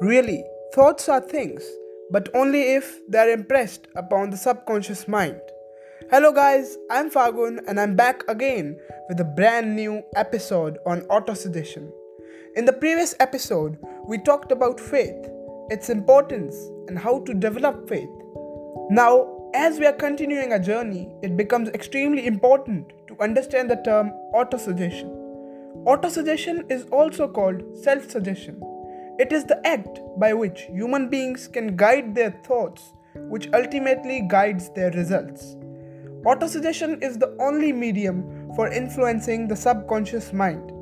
Really, thoughts are things, but only if they are impressed upon the subconscious mind. Hello, guys, I'm Fagun, and I'm back again with a brand new episode on autosuggestion. In the previous episode, we talked about faith, its importance, and how to develop faith. Now, as we are continuing our journey, it becomes extremely important to understand the term autosuggestion. Autosuggestion is also called self suggestion it is the act by which human beings can guide their thoughts, which ultimately guides their results. Autosuggestion is the only medium for influencing the subconscious mind.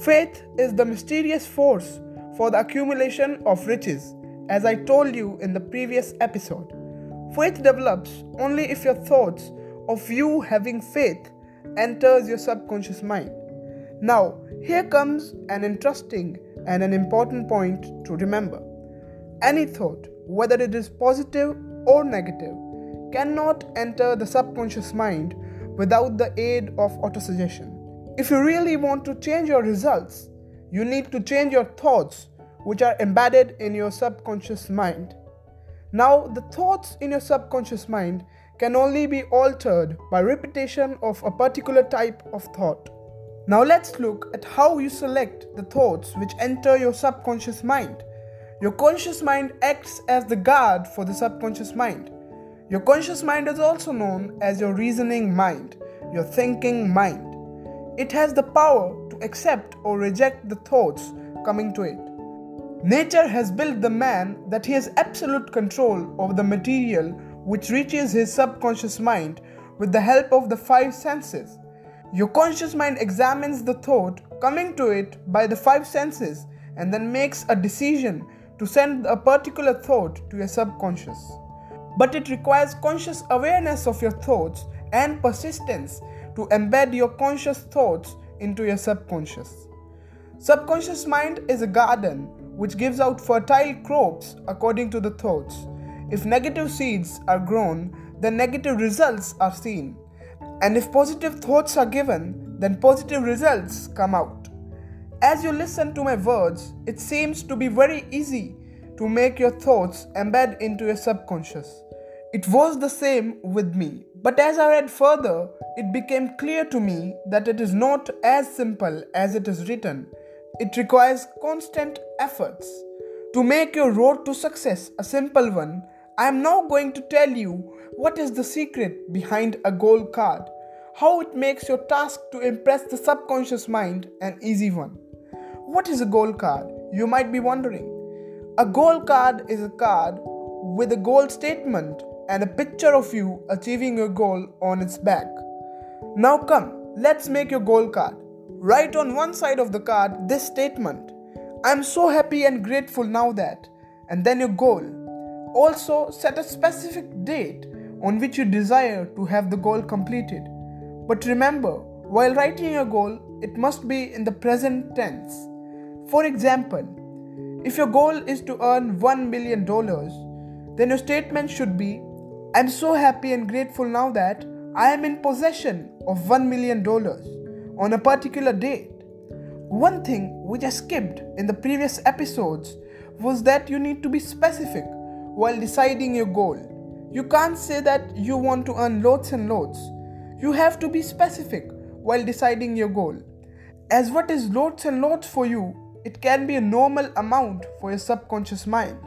Faith is the mysterious force for the accumulation of riches, as I told you in the previous episode. Faith develops only if your thoughts of you having faith enters your subconscious mind. Now, here comes an interesting and an important point to remember. Any thought, whether it is positive or negative, cannot enter the subconscious mind without the aid of autosuggestion. If you really want to change your results, you need to change your thoughts, which are embedded in your subconscious mind. Now, the thoughts in your subconscious mind can only be altered by repetition of a particular type of thought. Now let's look at how you select the thoughts which enter your subconscious mind. Your conscious mind acts as the guard for the subconscious mind. Your conscious mind is also known as your reasoning mind, your thinking mind. It has the power to accept or reject the thoughts coming to it. Nature has built the man that he has absolute control over the material which reaches his subconscious mind with the help of the five senses. Your conscious mind examines the thought coming to it by the five senses and then makes a decision to send a particular thought to your subconscious. But it requires conscious awareness of your thoughts and persistence to embed your conscious thoughts into your subconscious. Subconscious mind is a garden which gives out fertile crops according to the thoughts. If negative seeds are grown, then negative results are seen. And if positive thoughts are given, then positive results come out. As you listen to my words, it seems to be very easy to make your thoughts embed into your subconscious. It was the same with me, but as I read further, it became clear to me that it is not as simple as it is written. It requires constant efforts. To make your road to success a simple one, I am now going to tell you what is the secret behind a goal card? How it makes your task to impress the subconscious mind an easy one. What is a goal card? You might be wondering. A goal card is a card with a goal statement and a picture of you achieving your goal on its back. Now come, let's make your goal card. Write on one side of the card this statement I'm so happy and grateful now that, and then your goal. Also, set a specific date on which you desire to have the goal completed. But remember, while writing your goal, it must be in the present tense. For example, if your goal is to earn $1 million, then your statement should be I'm so happy and grateful now that I am in possession of $1 million on a particular date. One thing which I skipped in the previous episodes was that you need to be specific while deciding your goal. You can't say that you want to earn loads and loads. You have to be specific while deciding your goal. As what is loads and loads for you, it can be a normal amount for your subconscious mind.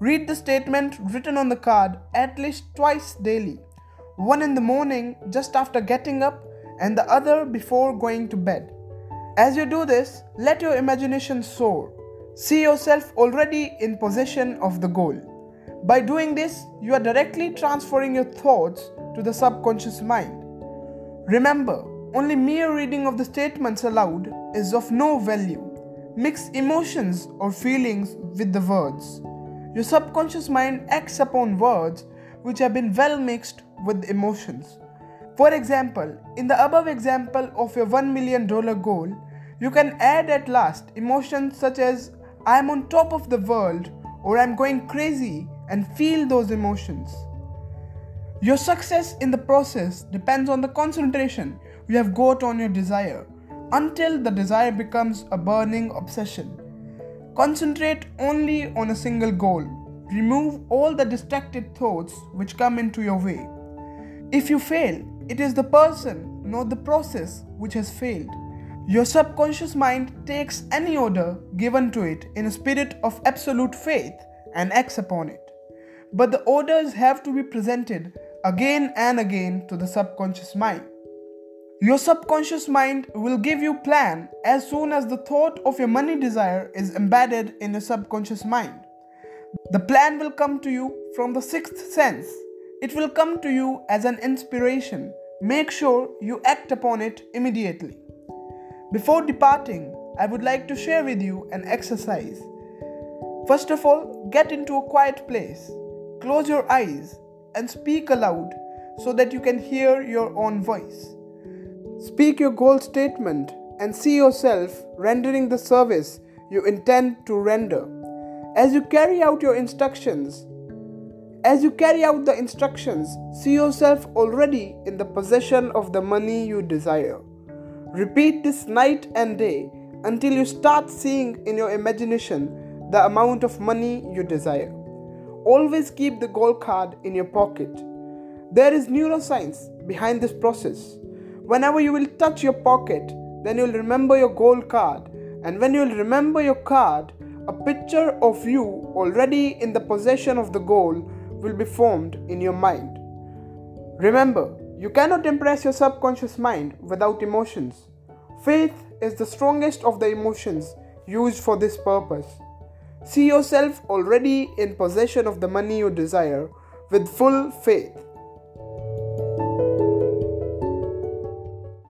Read the statement written on the card at least twice daily one in the morning just after getting up, and the other before going to bed. As you do this, let your imagination soar. See yourself already in possession of the goal. By doing this, you are directly transferring your thoughts to the subconscious mind. Remember, only mere reading of the statements aloud is of no value. Mix emotions or feelings with the words. Your subconscious mind acts upon words which have been well mixed with emotions. For example, in the above example of your $1 million goal, you can add at last emotions such as I am on top of the world or I'm going crazy and feel those emotions. Your success in the process depends on the concentration you have got on your desire until the desire becomes a burning obsession. Concentrate only on a single goal. Remove all the distracted thoughts which come into your way. If you fail, it is the person, not the process, which has failed. Your subconscious mind takes any order given to it in a spirit of absolute faith and acts upon it. But the orders have to be presented again and again to the subconscious mind. Your subconscious mind will give you plan as soon as the thought of your money desire is embedded in your subconscious mind. The plan will come to you from the sixth sense. It will come to you as an inspiration. Make sure you act upon it immediately. Before departing, I would like to share with you an exercise. First of all, get into a quiet place. Close your eyes and speak aloud so that you can hear your own voice. Speak your goal statement and see yourself rendering the service you intend to render. As you carry out your instructions, as you carry out the instructions, see yourself already in the possession of the money you desire. Repeat this night and day until you start seeing in your imagination the amount of money you desire. Always keep the goal card in your pocket. There is neuroscience behind this process. Whenever you will touch your pocket, then you'll remember your goal card. And when you'll remember your card, a picture of you already in the possession of the goal will be formed in your mind. Remember, you cannot impress your subconscious mind without emotions. Faith is the strongest of the emotions used for this purpose. See yourself already in possession of the money you desire with full faith.